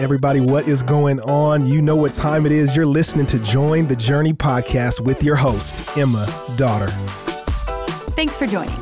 Everybody, what is going on? You know what time it is. You're listening to Join the Journey podcast with your host, Emma Daughter. Thanks for joining.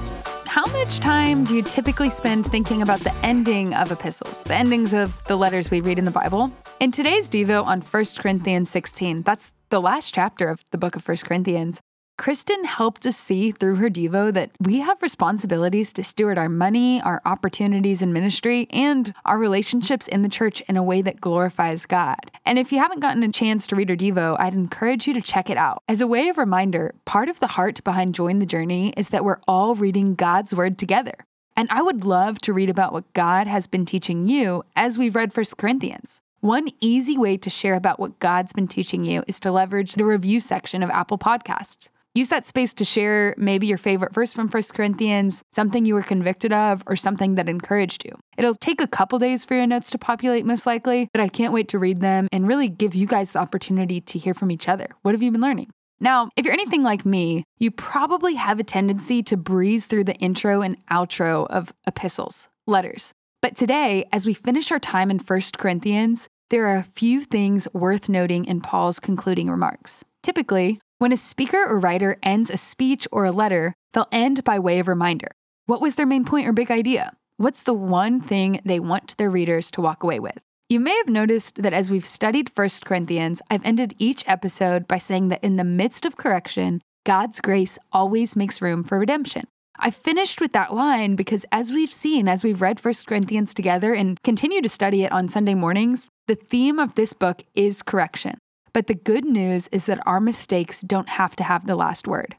How much time do you typically spend thinking about the ending of epistles, the endings of the letters we read in the Bible? In today's Devo on 1 Corinthians 16, that's the last chapter of the book of 1 Corinthians, Kristen helped us see through her Devo that we have responsibilities to steward our money, our opportunities in ministry, and our relationships in the church in a way that glorifies God. And if you haven't gotten a chance to read her Devo, I'd encourage you to check it out. As a way of reminder, part of the heart behind Join the Journey is that we're all reading God's Word together. And I would love to read about what God has been teaching you as we've read 1 Corinthians. One easy way to share about what God's been teaching you is to leverage the review section of Apple Podcasts. Use that space to share maybe your favorite verse from 1 Corinthians, something you were convicted of, or something that encouraged you. It'll take a couple days for your notes to populate, most likely, but I can't wait to read them and really give you guys the opportunity to hear from each other. What have you been learning? Now, if you're anything like me, you probably have a tendency to breeze through the intro and outro of epistles, letters. But today, as we finish our time in 1 Corinthians, there are a few things worth noting in Paul's concluding remarks. Typically, when a speaker or writer ends a speech or a letter, they'll end by way of reminder. What was their main point or big idea? What's the one thing they want their readers to walk away with? You may have noticed that as we've studied 1 Corinthians, I've ended each episode by saying that in the midst of correction, God's grace always makes room for redemption. I finished with that line because as we've seen, as we've read 1 Corinthians together and continue to study it on Sunday mornings, the theme of this book is correction. But the good news is that our mistakes don't have to have the last word.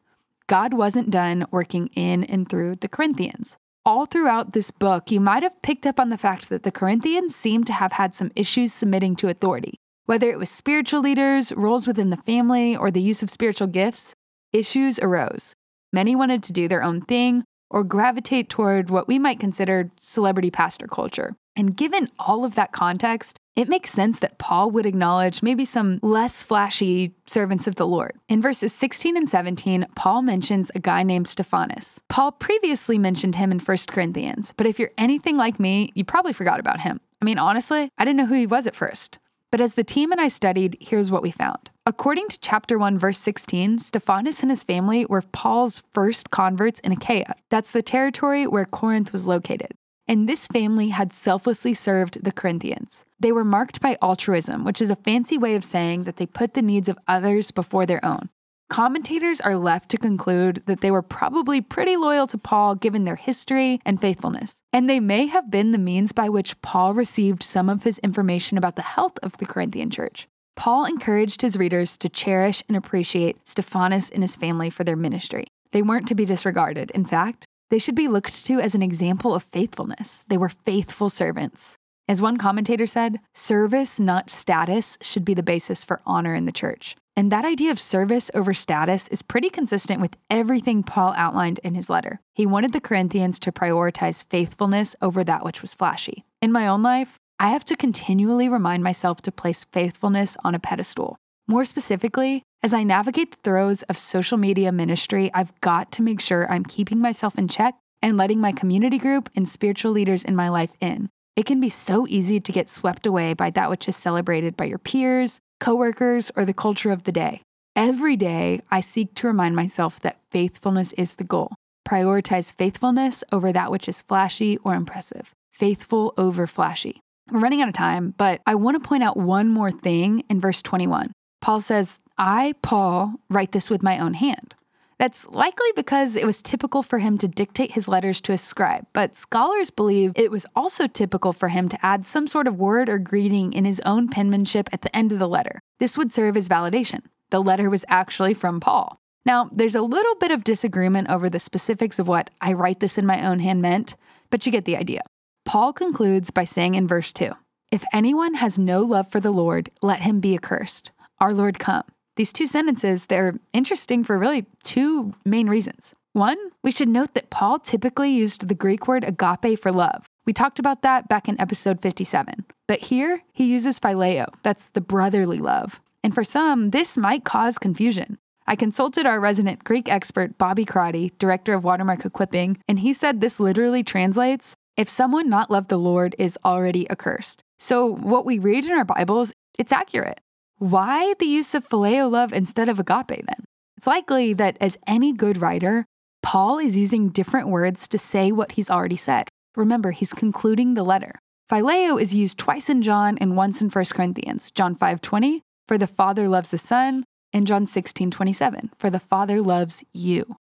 God wasn't done working in and through the Corinthians. All throughout this book, you might have picked up on the fact that the Corinthians seem to have had some issues submitting to authority. Whether it was spiritual leaders, roles within the family, or the use of spiritual gifts, issues arose. Many wanted to do their own thing or gravitate toward what we might consider celebrity pastor culture. And given all of that context, it makes sense that Paul would acknowledge maybe some less flashy servants of the Lord. In verses 16 and 17, Paul mentions a guy named Stephanas. Paul previously mentioned him in 1 Corinthians, but if you're anything like me, you probably forgot about him. I mean, honestly, I didn't know who he was at first. But as the team and I studied, here's what we found. According to chapter 1, verse 16, Stephanas and his family were Paul's first converts in Achaia. That's the territory where Corinth was located and this family had selflessly served the Corinthians. They were marked by altruism, which is a fancy way of saying that they put the needs of others before their own. Commentators are left to conclude that they were probably pretty loyal to Paul given their history and faithfulness, and they may have been the means by which Paul received some of his information about the health of the Corinthian church. Paul encouraged his readers to cherish and appreciate Stephanas and his family for their ministry. They weren't to be disregarded. In fact, they should be looked to as an example of faithfulness. They were faithful servants. As one commentator said, service, not status, should be the basis for honor in the church. And that idea of service over status is pretty consistent with everything Paul outlined in his letter. He wanted the Corinthians to prioritize faithfulness over that which was flashy. In my own life, I have to continually remind myself to place faithfulness on a pedestal. More specifically, as I navigate the throes of social media ministry, I've got to make sure I'm keeping myself in check and letting my community group and spiritual leaders in my life in. It can be so easy to get swept away by that which is celebrated by your peers, coworkers, or the culture of the day. Every day, I seek to remind myself that faithfulness is the goal. Prioritize faithfulness over that which is flashy or impressive. Faithful over flashy. We're running out of time, but I want to point out one more thing in verse 21. Paul says, I, Paul, write this with my own hand. That's likely because it was typical for him to dictate his letters to a scribe, but scholars believe it was also typical for him to add some sort of word or greeting in his own penmanship at the end of the letter. This would serve as validation. The letter was actually from Paul. Now, there's a little bit of disagreement over the specifics of what I write this in my own hand meant, but you get the idea. Paul concludes by saying in verse 2 If anyone has no love for the Lord, let him be accursed. Our Lord come. These two sentences, they're interesting for really two main reasons. One, we should note that Paul typically used the Greek word agape for love. We talked about that back in episode 57. But here, he uses phileo, that's the brotherly love. And for some, this might cause confusion. I consulted our resident Greek expert, Bobby Crotty, director of Watermark Equipping, and he said this literally translates if someone not loved the Lord is already accursed. So, what we read in our Bibles, it's accurate. Why the use of phileo love instead of agape then? It's likely that as any good writer, Paul is using different words to say what he's already said. Remember, he's concluding the letter. Phileo is used twice in John and once in 1 Corinthians. John 5:20 for the Father loves the Son, and John 16:27 for the Father loves you.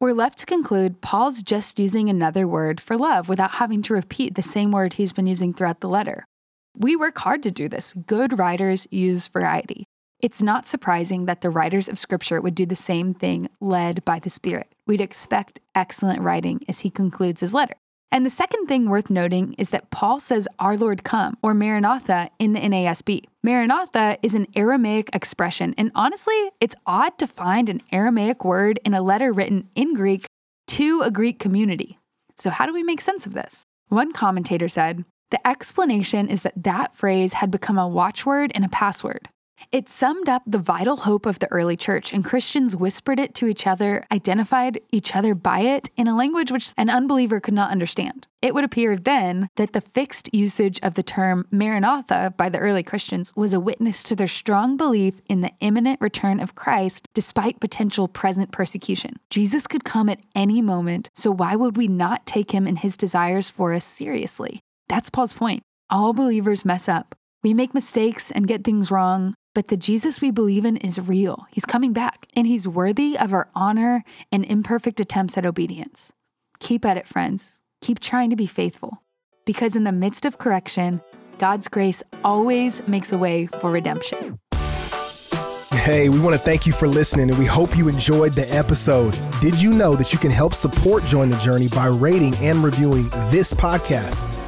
We're left to conclude Paul's just using another word for love without having to repeat the same word he's been using throughout the letter. We work hard to do this. Good writers use variety. It's not surprising that the writers of Scripture would do the same thing led by the Spirit. We'd expect excellent writing as he concludes his letter. And the second thing worth noting is that Paul says, Our Lord come, or Maranatha in the NASB. Maranatha is an Aramaic expression, and honestly, it's odd to find an Aramaic word in a letter written in Greek to a Greek community. So, how do we make sense of this? One commentator said, The explanation is that that phrase had become a watchword and a password. It summed up the vital hope of the early church, and Christians whispered it to each other, identified each other by it in a language which an unbeliever could not understand. It would appear then that the fixed usage of the term Maranatha by the early Christians was a witness to their strong belief in the imminent return of Christ despite potential present persecution. Jesus could come at any moment, so why would we not take him and his desires for us seriously? That's Paul's point. All believers mess up. We make mistakes and get things wrong, but the Jesus we believe in is real. He's coming back, and he's worthy of our honor and imperfect attempts at obedience. Keep at it, friends. Keep trying to be faithful. Because in the midst of correction, God's grace always makes a way for redemption. Hey, we want to thank you for listening and we hope you enjoyed the episode. Did you know that you can help support Join the Journey by rating and reviewing this podcast?